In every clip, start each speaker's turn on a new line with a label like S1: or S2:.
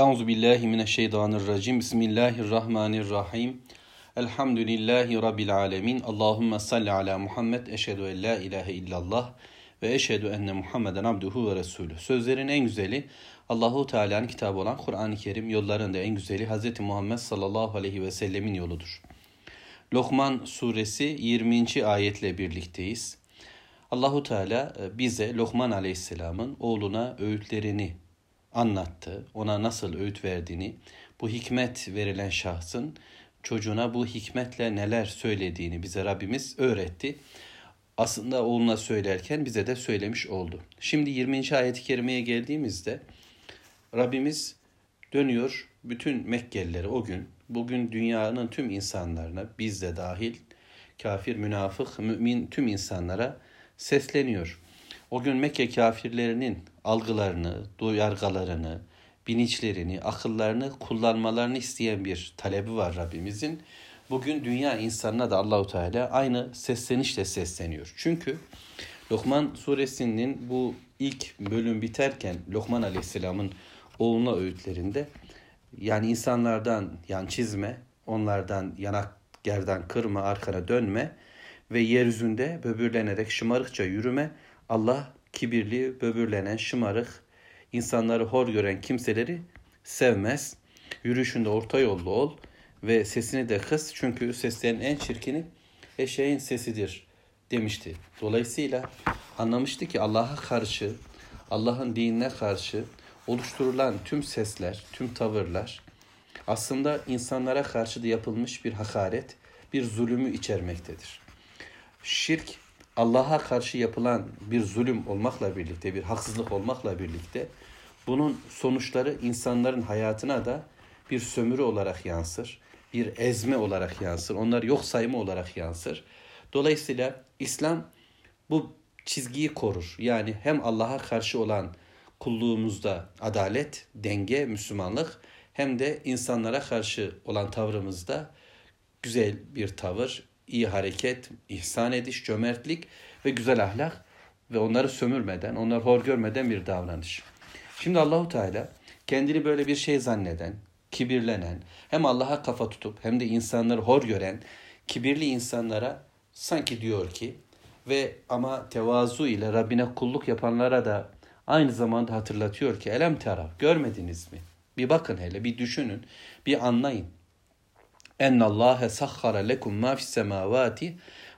S1: Euzu billahi mineşşeytanirracim. Bismillahirrahmanirrahim. Elhamdülillahi rabbil alamin. Allahumme salli ala Muhammed. Eşhedü en la ilahe illallah ve eşhedü enne Muhammeden abduhu ve resulü. Sözlerin en güzeli Allahu Teala'nın kitabı olan Kur'an-ı Kerim, yolların da en güzeli Hz. Muhammed sallallahu aleyhi ve sellemin yoludur. Lokman suresi 20. ayetle birlikteyiz. Allahu Teala e, bize Lokman aleyhisselamın oğluna öğütlerini anlattı. Ona nasıl öğüt verdiğini, bu hikmet verilen şahsın çocuğuna bu hikmetle neler söylediğini bize Rabbimiz öğretti. Aslında oğluna söylerken bize de söylemiş oldu. Şimdi 20. ayet-i kerimeye geldiğimizde Rabbimiz dönüyor bütün Mekkelilere o gün, bugün dünyanın tüm insanlarına, biz de dahil, kafir, münafık, mümin tüm insanlara sesleniyor. O gün Mekke kafirlerinin algılarını, duyargalarını, bilinçlerini, akıllarını kullanmalarını isteyen bir talebi var Rabbimizin. Bugün dünya insanına da Allahu Teala aynı seslenişle sesleniyor. Çünkü Lokman suresinin bu ilk bölüm biterken Lokman Aleyhisselam'ın oğluna öğütlerinde yani insanlardan yan çizme, onlardan yanak gerdan kırma, arkana dönme ve yeryüzünde böbürlenerek şımarıkça yürüme. Allah kibirli, böbürlenen, şımarık, insanları hor gören kimseleri sevmez. Yürüyüşünde orta yollu ol ve sesini de kıs çünkü seslerin en çirkini eşeğin sesidir demişti. Dolayısıyla anlamıştı ki Allah'a karşı, Allah'ın dinine karşı oluşturulan tüm sesler, tüm tavırlar aslında insanlara karşı da yapılmış bir hakaret, bir zulümü içermektedir. Şirk Allah'a karşı yapılan bir zulüm olmakla birlikte, bir haksızlık olmakla birlikte bunun sonuçları insanların hayatına da bir sömürü olarak yansır, bir ezme olarak yansır, onlar yok sayma olarak yansır. Dolayısıyla İslam bu çizgiyi korur. Yani hem Allah'a karşı olan kulluğumuzda adalet, denge, Müslümanlık hem de insanlara karşı olan tavrımızda güzel bir tavır, iyi hareket, ihsan ediş, cömertlik ve güzel ahlak ve onları sömürmeden, onları hor görmeden bir davranış. Şimdi Allahu Teala kendini böyle bir şey zanneden, kibirlenen, hem Allah'a kafa tutup hem de insanları hor gören kibirli insanlara sanki diyor ki ve ama tevazu ile Rabbine kulluk yapanlara da aynı zamanda hatırlatıyor ki elem tera görmediniz mi? Bir bakın hele bir düşünün, bir anlayın. Ennallâhe sahhara lekum ma fis semavati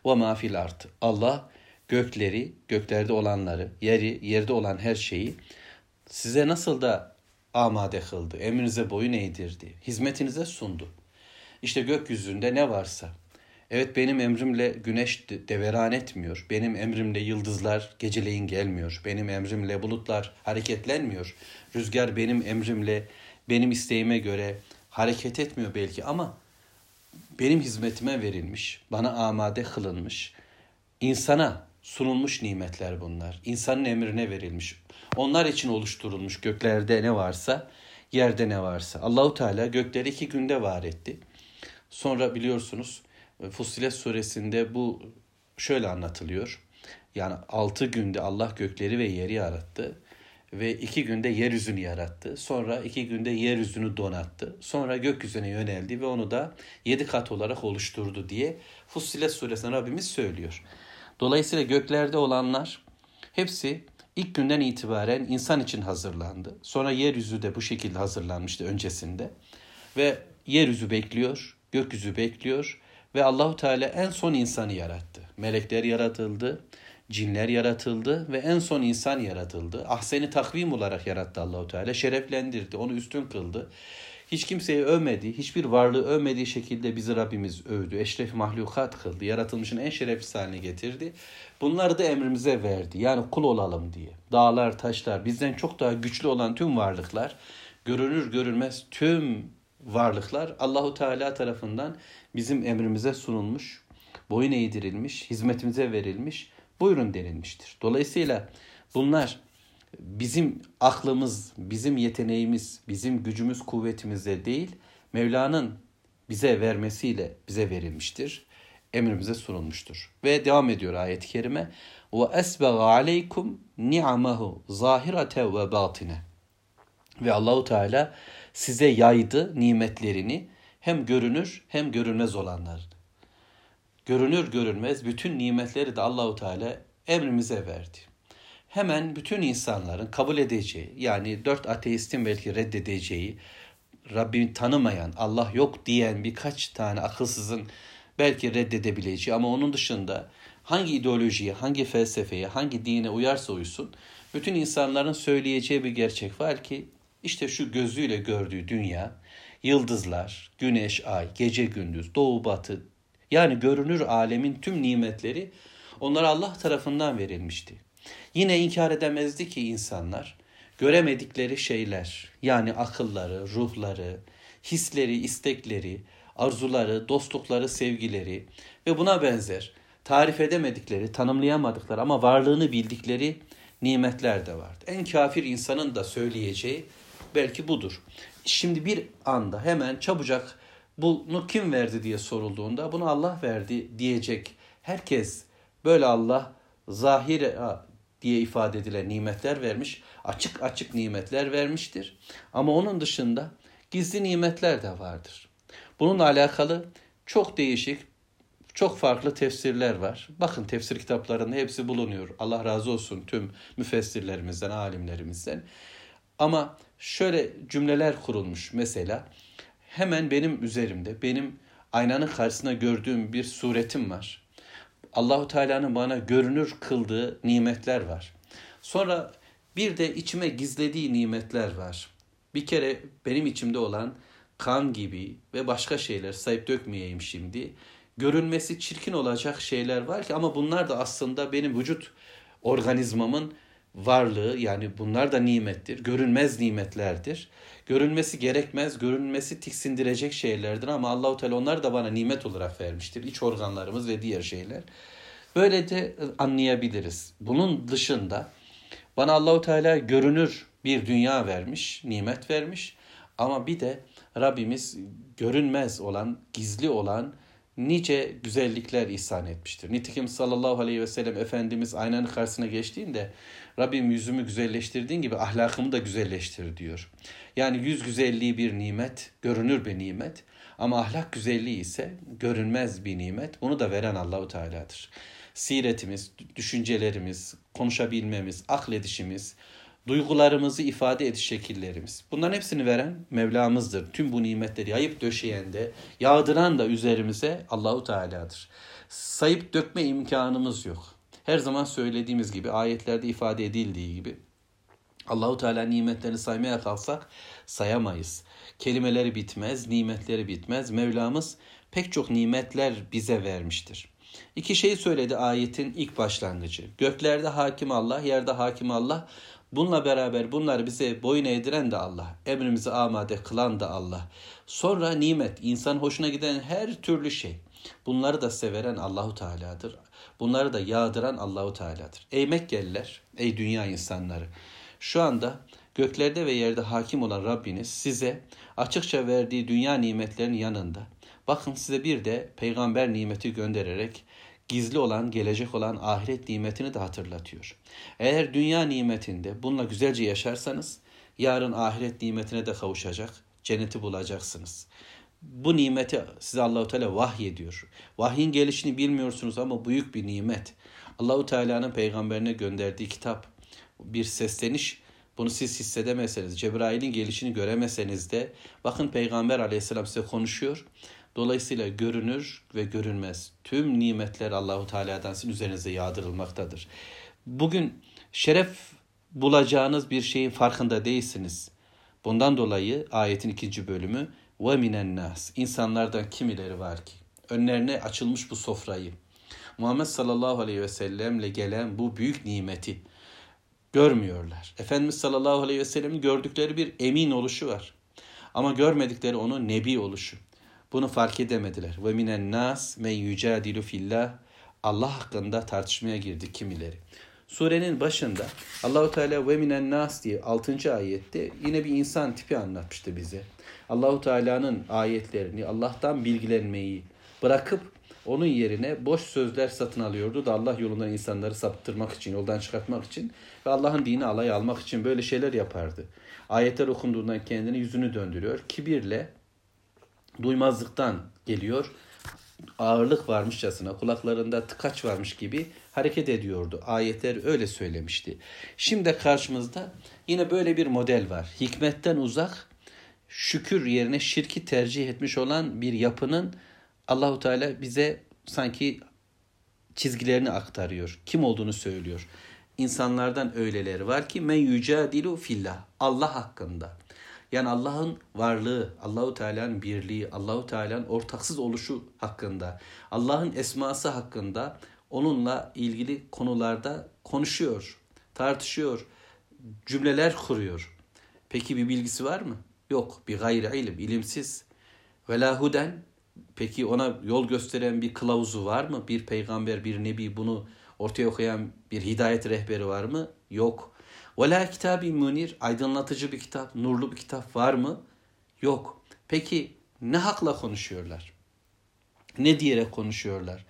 S1: ve ma fil ard. Allah gökleri, göklerde olanları, yeri, yerde olan her şeyi size nasıl da amade kıldı, emrinize boyun eğdirdi, hizmetinize sundu. İşte gökyüzünde ne varsa, evet benim emrimle güneş deveran etmiyor, benim emrimle yıldızlar geceleyin gelmiyor, benim emrimle bulutlar hareketlenmiyor, rüzgar benim emrimle, benim isteğime göre hareket etmiyor belki ama benim hizmetime verilmiş, bana amade kılınmış, insana sunulmuş nimetler bunlar. İnsanın emrine verilmiş. Onlar için oluşturulmuş göklerde ne varsa, yerde ne varsa. Allahu Teala gökleri iki günde var etti. Sonra biliyorsunuz Fussilet suresinde bu şöyle anlatılıyor. Yani altı günde Allah gökleri ve yeri yarattı ve iki günde yeryüzünü yarattı. Sonra iki günde yeryüzünü donattı. Sonra gökyüzüne yöneldi ve onu da yedi kat olarak oluşturdu diye Fussilet suresinde Rabbimiz söylüyor. Dolayısıyla göklerde olanlar hepsi ilk günden itibaren insan için hazırlandı. Sonra yeryüzü de bu şekilde hazırlanmıştı öncesinde. Ve yeryüzü bekliyor, gökyüzü bekliyor ve Allahu Teala en son insanı yarattı. Melekler yaratıldı, cinler yaratıldı ve en son insan yaratıldı. Ahseni takvim olarak yarattı Allahu Teala. Şereflendirdi, onu üstün kıldı. Hiç kimseyi övmedi, hiçbir varlığı övmediği şekilde bizi Rabbimiz övdü. Eşref mahlukat kıldı, yaratılmışın en şereflisi haline getirdi. Bunları da emrimize verdi. Yani kul olalım diye. Dağlar, taşlar, bizden çok daha güçlü olan tüm varlıklar, görünür görünmez tüm varlıklar Allahu Teala tarafından bizim emrimize sunulmuş, boyun eğdirilmiş, hizmetimize verilmiş buyurun denilmiştir. Dolayısıyla bunlar bizim aklımız, bizim yeteneğimiz, bizim gücümüz, kuvvetimizle değil, Mevla'nın bize vermesiyle bize verilmiştir. Emrimize sunulmuştur. Ve devam ediyor ayet-i kerime. Ve esbega aleykum ni'amahu zahirete ve batine. Ve Allahu Teala size yaydı nimetlerini hem görünür hem görünmez olanlar. Görünür görünmez bütün nimetleri de Allahu Teala emrimize verdi. Hemen bütün insanların kabul edeceği yani dört ateistin belki reddedeceği Rabbini tanımayan, Allah yok diyen birkaç tane akılsızın belki reddedebileceği ama onun dışında hangi ideolojiye, hangi felsefeye, hangi dine uyarsa uysun bütün insanların söyleyeceği bir gerçek var ki işte şu gözüyle gördüğü dünya, yıldızlar, güneş, ay, gece gündüz, doğu batı yani görünür alemin tüm nimetleri onlara Allah tarafından verilmişti. Yine inkar edemezdi ki insanlar göremedikleri şeyler yani akılları, ruhları, hisleri, istekleri, arzuları, dostlukları, sevgileri ve buna benzer tarif edemedikleri, tanımlayamadıkları ama varlığını bildikleri nimetler de vardı. En kafir insanın da söyleyeceği belki budur. Şimdi bir anda hemen çabucak bunu kim verdi diye sorulduğunda bunu Allah verdi diyecek herkes böyle Allah zahir diye ifade edilen nimetler vermiş. Açık açık nimetler vermiştir. Ama onun dışında gizli nimetler de vardır. Bununla alakalı çok değişik, çok farklı tefsirler var. Bakın tefsir kitaplarında hepsi bulunuyor. Allah razı olsun tüm müfessirlerimizden, alimlerimizden. Ama şöyle cümleler kurulmuş mesela. Hemen benim üzerimde, benim aynanın karşısında gördüğüm bir suretim var. Allahu Teala'nın bana görünür kıldığı nimetler var. Sonra bir de içime gizlediği nimetler var. Bir kere benim içimde olan kan gibi ve başka şeyler sayıp dökmeyeyim şimdi. Görünmesi çirkin olacak şeyler var ki ama bunlar da aslında benim vücut organizmamın varlığı yani bunlar da nimettir. Görünmez nimetlerdir. Görünmesi gerekmez, görünmesi tiksindirecek şeylerdir ama Allahu Teala onlar da bana nimet olarak vermiştir. İç organlarımız ve diğer şeyler. Böyle de anlayabiliriz. Bunun dışında bana Allahu Teala görünür bir dünya vermiş, nimet vermiş ama bir de Rabbimiz görünmez olan, gizli olan nice güzellikler ihsan etmiştir. Nitekim sallallahu aleyhi ve sellem Efendimiz aynanın karşısına geçtiğinde Rabbim yüzümü güzelleştirdiğin gibi ahlakımı da güzelleştir diyor. Yani yüz güzelliği bir nimet, görünür bir nimet ama ahlak güzelliği ise görünmez bir nimet. Bunu da veren Allahu Teala'dır. Siretimiz, düşüncelerimiz, konuşabilmemiz, akledişimiz, duygularımızı ifade ediş şekillerimiz. Bunların hepsini veren Mevlamızdır. Tüm bu nimetleri yayıp döşeyen de, yağdıran da üzerimize Allahu Teala'dır. Sayıp dökme imkanımız yok. Her zaman söylediğimiz gibi, ayetlerde ifade edildiği gibi Allahu Teala nimetlerini saymaya kalksak sayamayız. Kelimeleri bitmez, nimetleri bitmez. Mevlamız pek çok nimetler bize vermiştir. İki şey söyledi ayetin ilk başlangıcı. Göklerde hakim Allah, yerde hakim Allah. Bununla beraber bunları bize boyun eğdiren de Allah. Emrimizi amade kılan da Allah. Sonra nimet, insan hoşuna giden her türlü şey. Bunları da severen Allahu Teala'dır. Bunları da yağdıran Allahu Teala'dır. Ey Mekkeliler, ey dünya insanları. Şu anda göklerde ve yerde hakim olan Rabbiniz size açıkça verdiği dünya nimetlerinin yanında bakın size bir de peygamber nimeti göndererek gizli olan, gelecek olan ahiret nimetini de hatırlatıyor. Eğer dünya nimetinde bununla güzelce yaşarsanız yarın ahiret nimetine de kavuşacak, cenneti bulacaksınız. Bu nimeti size Allahu Teala vahyediyor. Vahyin gelişini bilmiyorsunuz ama büyük bir nimet. Allahu Teala'nın peygamberine gönderdiği kitap bir sesleniş. Bunu siz hissedemezseniz, Cebrail'in gelişini göremeseniz de bakın Peygamber aleyhisselam size konuşuyor. Dolayısıyla görünür ve görünmez tüm nimetler Allahu Teala'dan sizin üzerinize yağdırılmaktadır. Bugün şeref bulacağınız bir şeyin farkında değilsiniz. Bundan dolayı ayetin ikinci bölümü ve minen nas insanlardan kimileri var ki önlerine açılmış bu sofrayı Muhammed sallallahu aleyhi ve sellemle gelen bu büyük nimeti görmüyorlar. Efendimiz sallallahu aleyhi ve sellem'in gördükleri bir emin oluşu var. Ama görmedikleri onun nebi oluşu. Bunu fark edemediler. Ve minen nas men yücadilu fillah Allah hakkında tartışmaya girdi kimileri. Surenin başında Allahu Teala ve minen nas diye 6. ayette yine bir insan tipi anlatmıştı bize. Allahu Teala'nın ayetlerini, Allah'tan bilgilenmeyi bırakıp onun yerine boş sözler satın alıyordu da Allah yolundan insanları saptırmak için, yoldan çıkartmak için ve Allah'ın dini alay almak için böyle şeyler yapardı. Ayetler okunduğundan kendini yüzünü döndürüyor. Kibirle, duymazlıktan geliyor. Ağırlık varmışçasına, kulaklarında tıkaç varmış gibi hareket ediyordu. Ayetler öyle söylemişti. Şimdi karşımızda yine böyle bir model var. Hikmetten uzak, şükür yerine şirki tercih etmiş olan bir yapının Allahu Teala bize sanki çizgilerini aktarıyor. Kim olduğunu söylüyor. İnsanlardan öyleleri var ki men yücadilu fillah. Allah hakkında. Yani Allah'ın varlığı, Allahu Teala'nın birliği, Allahu Teala'nın ortaksız oluşu hakkında, Allah'ın esması hakkında onunla ilgili konularda konuşuyor, tartışıyor, cümleler kuruyor. Peki bir bilgisi var mı? Yok. Bir gayri ilim, ilimsiz. Ve la huden. Peki ona yol gösteren bir kılavuzu var mı? Bir peygamber, bir nebi bunu ortaya koyan bir hidayet rehberi var mı? Yok. Ve la kitabi munir. Aydınlatıcı bir kitap, nurlu bir kitap var mı? Yok. Peki ne hakla konuşuyorlar? Ne diyerek konuşuyorlar?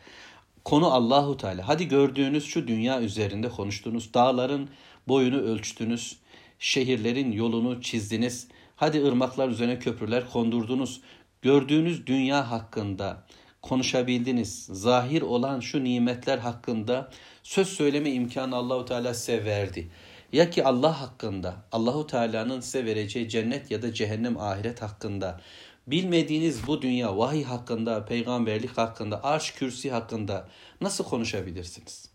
S1: Konu Allahu Teala. Hadi gördüğünüz şu dünya üzerinde konuştunuz. Dağların boyunu ölçtünüz. Şehirlerin yolunu çizdiniz. Hadi ırmaklar üzerine köprüler kondurdunuz. Gördüğünüz dünya hakkında konuşabildiniz. Zahir olan şu nimetler hakkında söz söyleme imkanı Allahu Teala size verdi. Ya ki Allah hakkında, Allahu Teala'nın size vereceği cennet ya da cehennem ahiret hakkında bilmediğiniz bu dünya vahiy hakkında, peygamberlik hakkında, arş kürsi hakkında nasıl konuşabilirsiniz?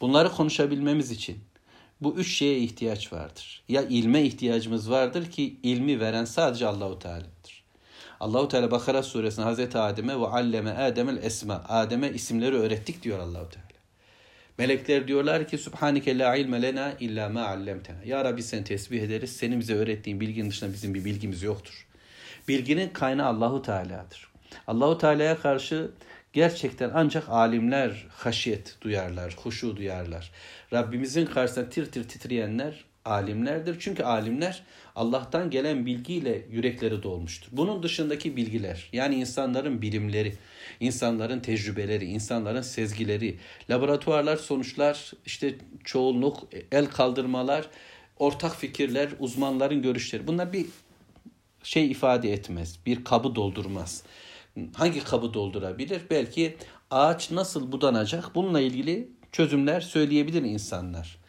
S1: Bunları konuşabilmemiz için bu üç şeye ihtiyaç vardır. Ya ilme ihtiyacımız vardır ki ilmi veren sadece Allahu Teala'dır. Allahu Teala Bakara suresinde Hazreti Adem'e ve alleme Adem'el esma. Adem'e isimleri öğrettik diyor Allahu Teala. Melekler diyorlar ki Subhaneke la ilme lena illa ma allemtena. Ya Rabbi seni tesbih ederiz. Senin bize öğrettiğin bilginin dışında bizim bir bilgimiz yoktur. Bilginin kaynağı Allahu Teala'dır. Allahu Teala'ya karşı gerçekten ancak alimler haşiyet duyarlar, huşu duyarlar. Rabbimizin karşısında tir tir titreyenler alimlerdir. Çünkü alimler Allah'tan gelen bilgiyle yürekleri dolmuştur. Bunun dışındaki bilgiler yani insanların bilimleri, insanların tecrübeleri, insanların sezgileri, laboratuvarlar sonuçlar, işte çoğunluk, el kaldırmalar, ortak fikirler, uzmanların görüşleri bunlar bir şey ifade etmez. Bir kabı doldurmaz. Hangi kabı doldurabilir? Belki ağaç nasıl budanacak? Bununla ilgili çözümler söyleyebilir insanlar.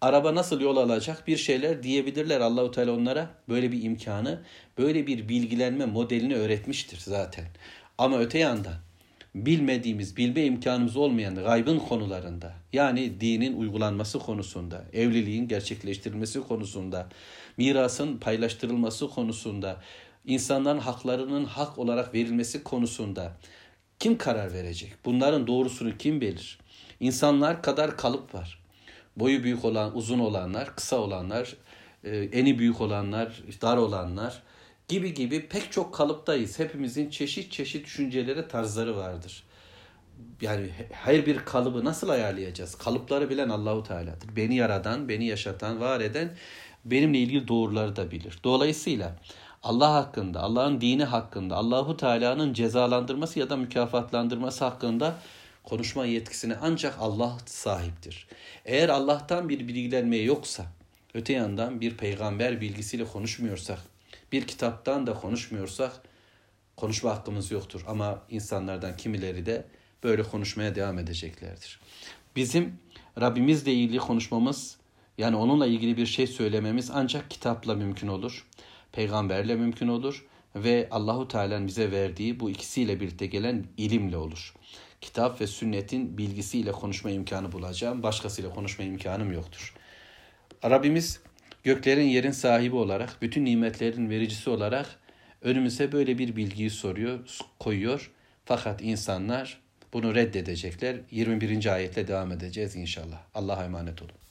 S1: Araba nasıl yol alacak bir şeyler diyebilirler. Allahu Teala onlara böyle bir imkanı, böyle bir bilgilenme modelini öğretmiştir zaten. Ama öte yandan bilmediğimiz, bilme imkanımız olmayan gaybın konularında yani dinin uygulanması konusunda, evliliğin gerçekleştirilmesi konusunda, mirasın paylaştırılması konusunda, insanların haklarının hak olarak verilmesi konusunda kim karar verecek? Bunların doğrusunu kim bilir? İnsanlar kadar kalıp var. Boyu büyük olan, uzun olanlar, kısa olanlar, e, eni büyük olanlar, dar olanlar gibi gibi pek çok kalıptayız. Hepimizin çeşit çeşit düşünceleri, tarzları vardır. Yani her bir kalıbı nasıl ayarlayacağız? Kalıpları bilen Allahu Teala'dır. Beni yaradan, beni yaşatan, var eden benimle ilgili doğruları da bilir. Dolayısıyla Allah hakkında, Allah'ın dini hakkında, Allahu Teala'nın cezalandırması ya da mükafatlandırması hakkında konuşma yetkisine ancak Allah sahiptir. Eğer Allah'tan bir bilgilenmeye yoksa, öte yandan bir peygamber bilgisiyle konuşmuyorsak, bir kitaptan da konuşmuyorsak konuşma hakkımız yoktur. Ama insanlardan kimileri de böyle konuşmaya devam edeceklerdir. Bizim Rabbimizle ilgili konuşmamız yani onunla ilgili bir şey söylememiz ancak kitapla mümkün olur. Peygamberle mümkün olur ve Allahu Teala'nın bize verdiği bu ikisiyle birlikte gelen ilimle olur. Kitap ve sünnetin bilgisiyle konuşma imkanı bulacağım. Başkasıyla konuşma imkanım yoktur. Rabbimiz göklerin yerin sahibi olarak, bütün nimetlerin vericisi olarak önümüze böyle bir bilgiyi soruyor, koyuyor. Fakat insanlar bunu reddedecekler. 21. ayetle devam edeceğiz inşallah. Allah'a emanet olun.